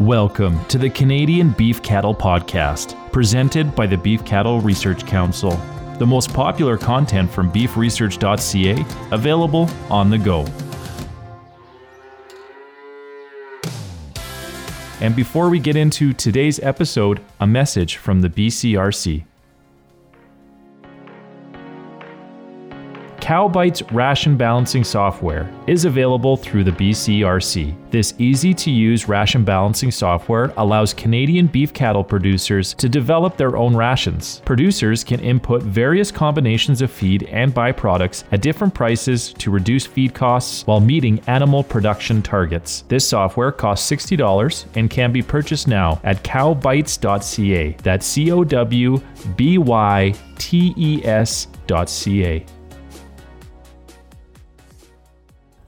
Welcome to the Canadian Beef Cattle Podcast, presented by the Beef Cattle Research Council. The most popular content from beefresearch.ca, available on the go. And before we get into today's episode, a message from the BCRC. CowBytes ration balancing software is available through the BCRC. This easy to use ration balancing software allows Canadian beef cattle producers to develop their own rations. Producers can input various combinations of feed and byproducts at different prices to reduce feed costs while meeting animal production targets. This software costs $60 and can be purchased now at cowbytes.ca. That's C O W B Y T E S.ca.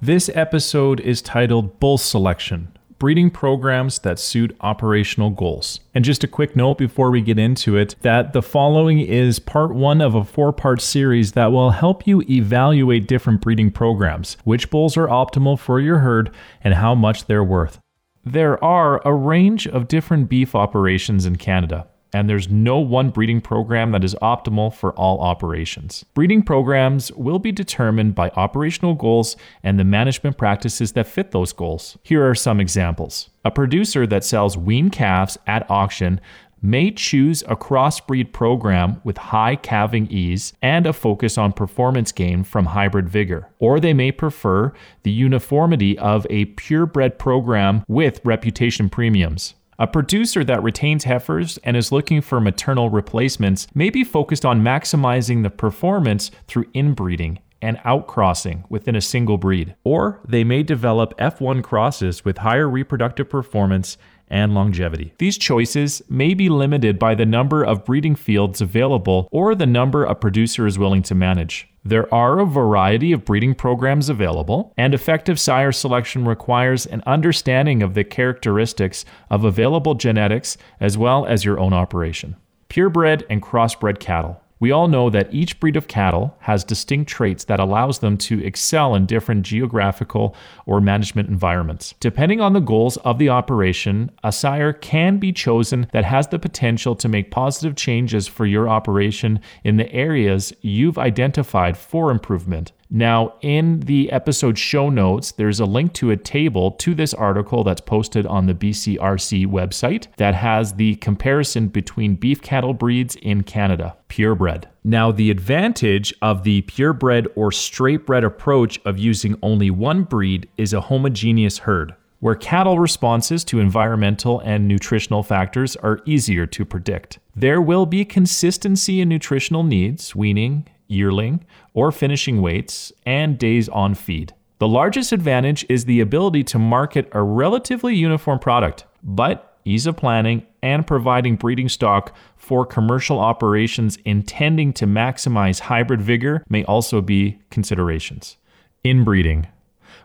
This episode is titled Bull Selection Breeding Programs That Suit Operational Goals. And just a quick note before we get into it that the following is part one of a four part series that will help you evaluate different breeding programs, which bulls are optimal for your herd, and how much they're worth. There are a range of different beef operations in Canada and there's no one breeding program that is optimal for all operations. Breeding programs will be determined by operational goals and the management practices that fit those goals. Here are some examples. A producer that sells wean calves at auction may choose a crossbreed program with high calving ease and a focus on performance gain from hybrid vigor. Or they may prefer the uniformity of a purebred program with reputation premiums. A producer that retains heifers and is looking for maternal replacements may be focused on maximizing the performance through inbreeding and outcrossing within a single breed. Or they may develop F1 crosses with higher reproductive performance and longevity. These choices may be limited by the number of breeding fields available or the number a producer is willing to manage. There are a variety of breeding programs available, and effective sire selection requires an understanding of the characteristics of available genetics as well as your own operation. Purebred and crossbred cattle. We all know that each breed of cattle has distinct traits that allows them to excel in different geographical or management environments. Depending on the goals of the operation, a sire can be chosen that has the potential to make positive changes for your operation in the areas you've identified for improvement. Now, in the episode show notes, there's a link to a table to this article that's posted on the BCRC website that has the comparison between beef cattle breeds in Canada, purebred. Now, the advantage of the purebred or straightbred approach of using only one breed is a homogeneous herd where cattle responses to environmental and nutritional factors are easier to predict. There will be consistency in nutritional needs, weaning, yearling, or finishing weights, and days on feed. The largest advantage is the ability to market a relatively uniform product, but ease of planning and providing breeding stock for commercial operations intending to maximize hybrid vigor may also be considerations. Inbreeding.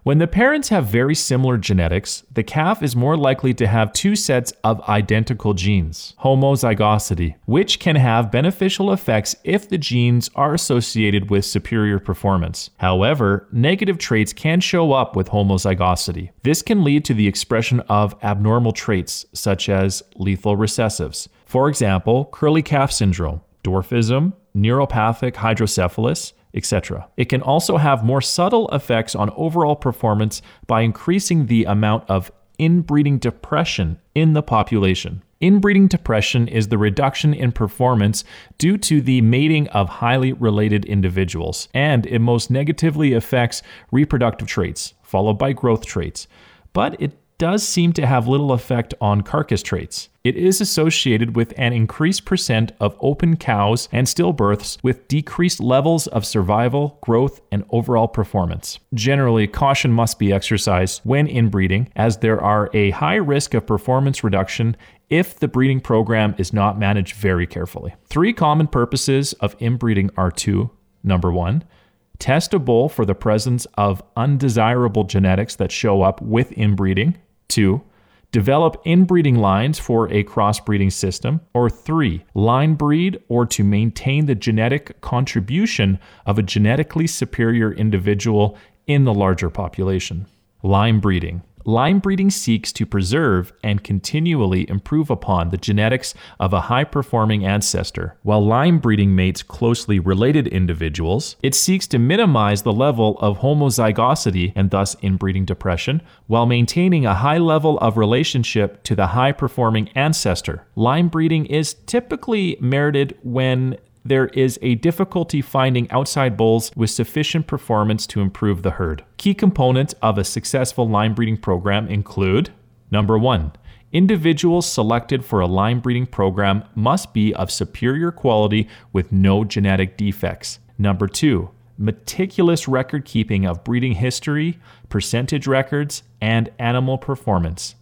When the parents have very similar genetics, the calf is more likely to have two sets of identical genes, homozygosity, which can have beneficial effects if the genes are associated with superior performance. However, negative traits can show up with homozygosity. This can lead to the expression of abnormal traits, such as lethal recessives. For example, curly calf syndrome, dwarfism, neuropathic hydrocephalus, etc. It can also have more subtle effects on overall performance by increasing the amount of inbreeding depression in the population. Inbreeding depression is the reduction in performance due to the mating of highly related individuals, and it most negatively affects reproductive traits, followed by growth traits. But it does seem to have little effect on carcass traits. It is associated with an increased percent of open cows and stillbirths with decreased levels of survival, growth, and overall performance. Generally, caution must be exercised when inbreeding, as there are a high risk of performance reduction if the breeding program is not managed very carefully. Three common purposes of inbreeding are two. Number one, test a bull for the presence of undesirable genetics that show up with inbreeding. Two, develop inbreeding lines for a crossbreeding system. Or three, line breed or to maintain the genetic contribution of a genetically superior individual in the larger population. Line breeding. Line breeding seeks to preserve and continually improve upon the genetics of a high performing ancestor. While line breeding mates closely related individuals, it seeks to minimize the level of homozygosity and thus inbreeding depression while maintaining a high level of relationship to the high performing ancestor. Line breeding is typically merited when there is a difficulty finding outside bulls with sufficient performance to improve the herd. Key components of a successful line breeding program include number one, individuals selected for a line breeding program must be of superior quality with no genetic defects. Number two, meticulous record keeping of breeding history, percentage records, and animal performance.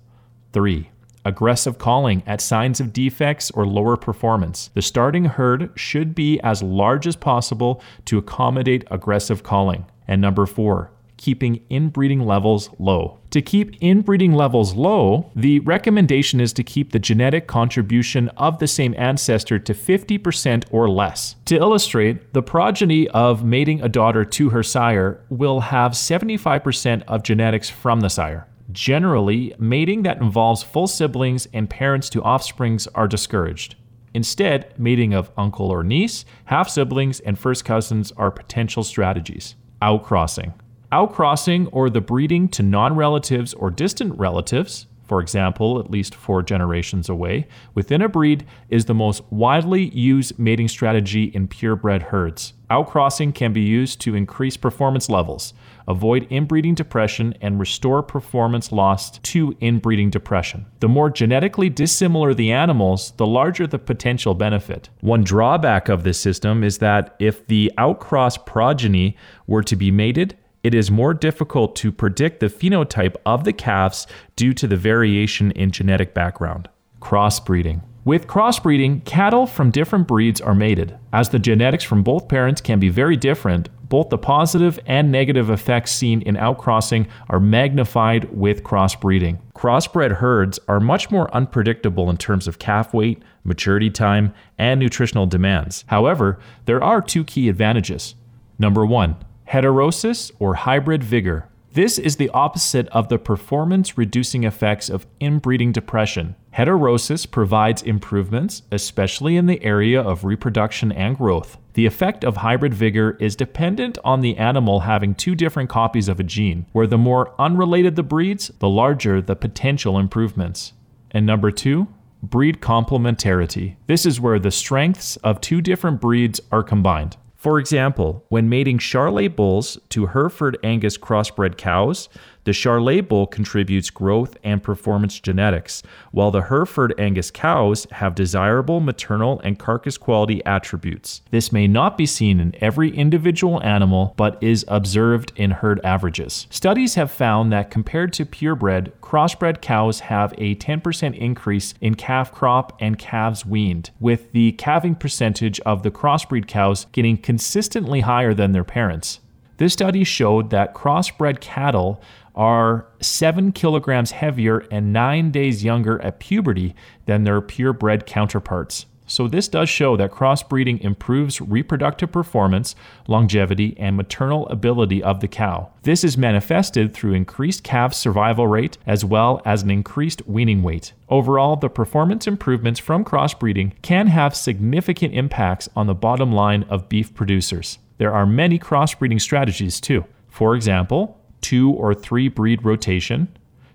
Three, aggressive culling at signs of defects or lower performance. The starting herd should be as large as possible to accommodate aggressive culling. And number four, keeping inbreeding levels low. To keep inbreeding levels low, the recommendation is to keep the genetic contribution of the same ancestor to 50% or less. To illustrate, the progeny of mating a daughter to her sire will have 75% of genetics from the sire. Generally, mating that involves full siblings and parents to offsprings are discouraged. Instead, mating of uncle or niece, half siblings, and first cousins are potential strategies. Outcrossing. Outcrossing, or the breeding to non relatives or distant relatives, for example, at least four generations away, within a breed is the most widely used mating strategy in purebred herds. Outcrossing can be used to increase performance levels, avoid inbreeding depression, and restore performance lost to inbreeding depression. The more genetically dissimilar the animals, the larger the potential benefit. One drawback of this system is that if the outcross progeny were to be mated, it is more difficult to predict the phenotype of the calves due to the variation in genetic background. Crossbreeding. With crossbreeding, cattle from different breeds are mated. As the genetics from both parents can be very different, both the positive and negative effects seen in outcrossing are magnified with crossbreeding. Crossbred herds are much more unpredictable in terms of calf weight, maturity time, and nutritional demands. However, there are two key advantages. Number one, heterosis or hybrid vigor. This is the opposite of the performance reducing effects of inbreeding depression. Heterosis provides improvements, especially in the area of reproduction and growth. The effect of hybrid vigor is dependent on the animal having two different copies of a gene, where the more unrelated the breeds, the larger the potential improvements. And number two, breed complementarity. This is where the strengths of two different breeds are combined. For example, when mating Charolais bulls to Hereford Angus crossbred cows, the Charolais bull contributes growth and performance genetics, while the Hereford Angus cows have desirable maternal and carcass quality attributes. This may not be seen in every individual animal, but is observed in herd averages. Studies have found that compared to purebred, crossbred cows have a 10% increase in calf crop and calves weaned, with the calving percentage of the crossbreed cows getting consistently higher than their parents. This study showed that crossbred cattle are seven kilograms heavier and nine days younger at puberty than their purebred counterparts. So, this does show that crossbreeding improves reproductive performance, longevity, and maternal ability of the cow. This is manifested through increased calf survival rate as well as an increased weaning weight. Overall, the performance improvements from crossbreeding can have significant impacts on the bottom line of beef producers. There are many crossbreeding strategies too. For example, two or three breed rotation,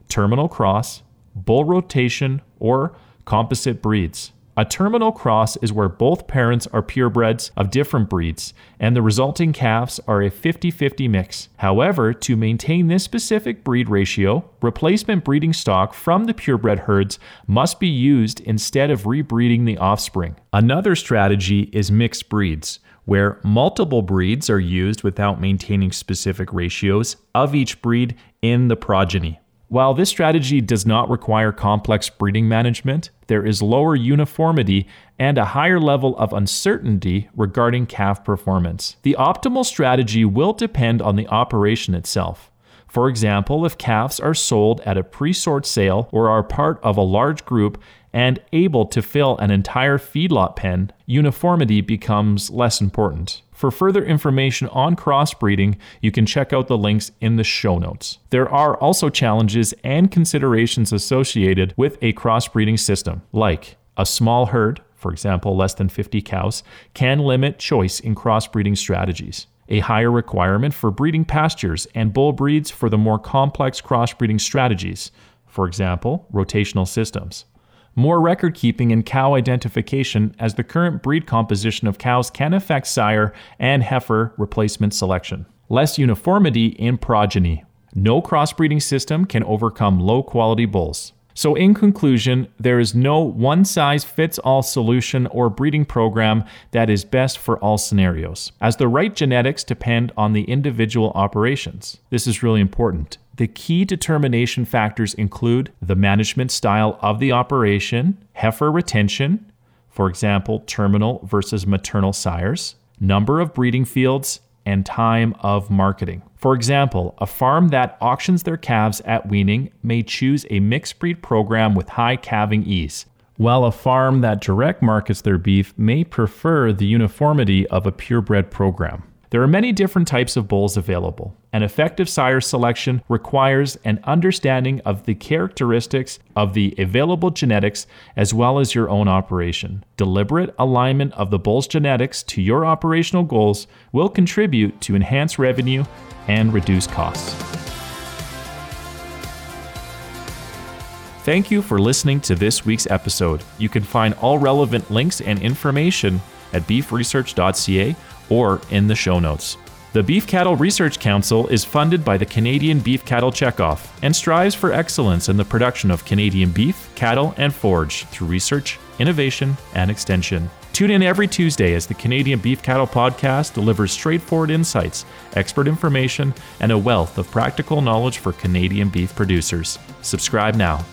terminal cross, bull rotation, or composite breeds. A terminal cross is where both parents are purebreds of different breeds, and the resulting calves are a 50 50 mix. However, to maintain this specific breed ratio, replacement breeding stock from the purebred herds must be used instead of rebreeding the offspring. Another strategy is mixed breeds where multiple breeds are used without maintaining specific ratios of each breed in the progeny. While this strategy does not require complex breeding management, there is lower uniformity and a higher level of uncertainty regarding calf performance. The optimal strategy will depend on the operation itself. For example, if calves are sold at a pre sort sale or are part of a large group and able to fill an entire feedlot pen, uniformity becomes less important. For further information on crossbreeding, you can check out the links in the show notes. There are also challenges and considerations associated with a crossbreeding system, like a small herd, for example, less than 50 cows, can limit choice in crossbreeding strategies a higher requirement for breeding pastures and bull breeds for the more complex crossbreeding strategies, for example, rotational systems. More record keeping and cow identification, as the current breed composition of cows can affect sire and heifer replacement selection. Less uniformity in progeny. No crossbreeding system can overcome low quality bulls. So, in conclusion, there is no one size fits all solution or breeding program that is best for all scenarios, as the right genetics depend on the individual operations. This is really important. The key determination factors include the management style of the operation, heifer retention, for example, terminal versus maternal sires, number of breeding fields, and time of marketing. For example, a farm that auctions their calves at weaning may choose a mixed breed program with high calving ease, while a farm that direct markets their beef may prefer the uniformity of a purebred program. There are many different types of bulls available. An effective sire selection requires an understanding of the characteristics of the available genetics as well as your own operation. Deliberate alignment of the bull's genetics to your operational goals will contribute to enhance revenue and reduce costs. Thank you for listening to this week's episode. You can find all relevant links and information at beefresearch.ca or in the show notes. The Beef Cattle Research Council is funded by the Canadian Beef Cattle Checkoff and strives for excellence in the production of Canadian beef, cattle, and forage through research, innovation, and extension. Tune in every Tuesday as the Canadian Beef Cattle Podcast delivers straightforward insights, expert information, and a wealth of practical knowledge for Canadian beef producers. Subscribe now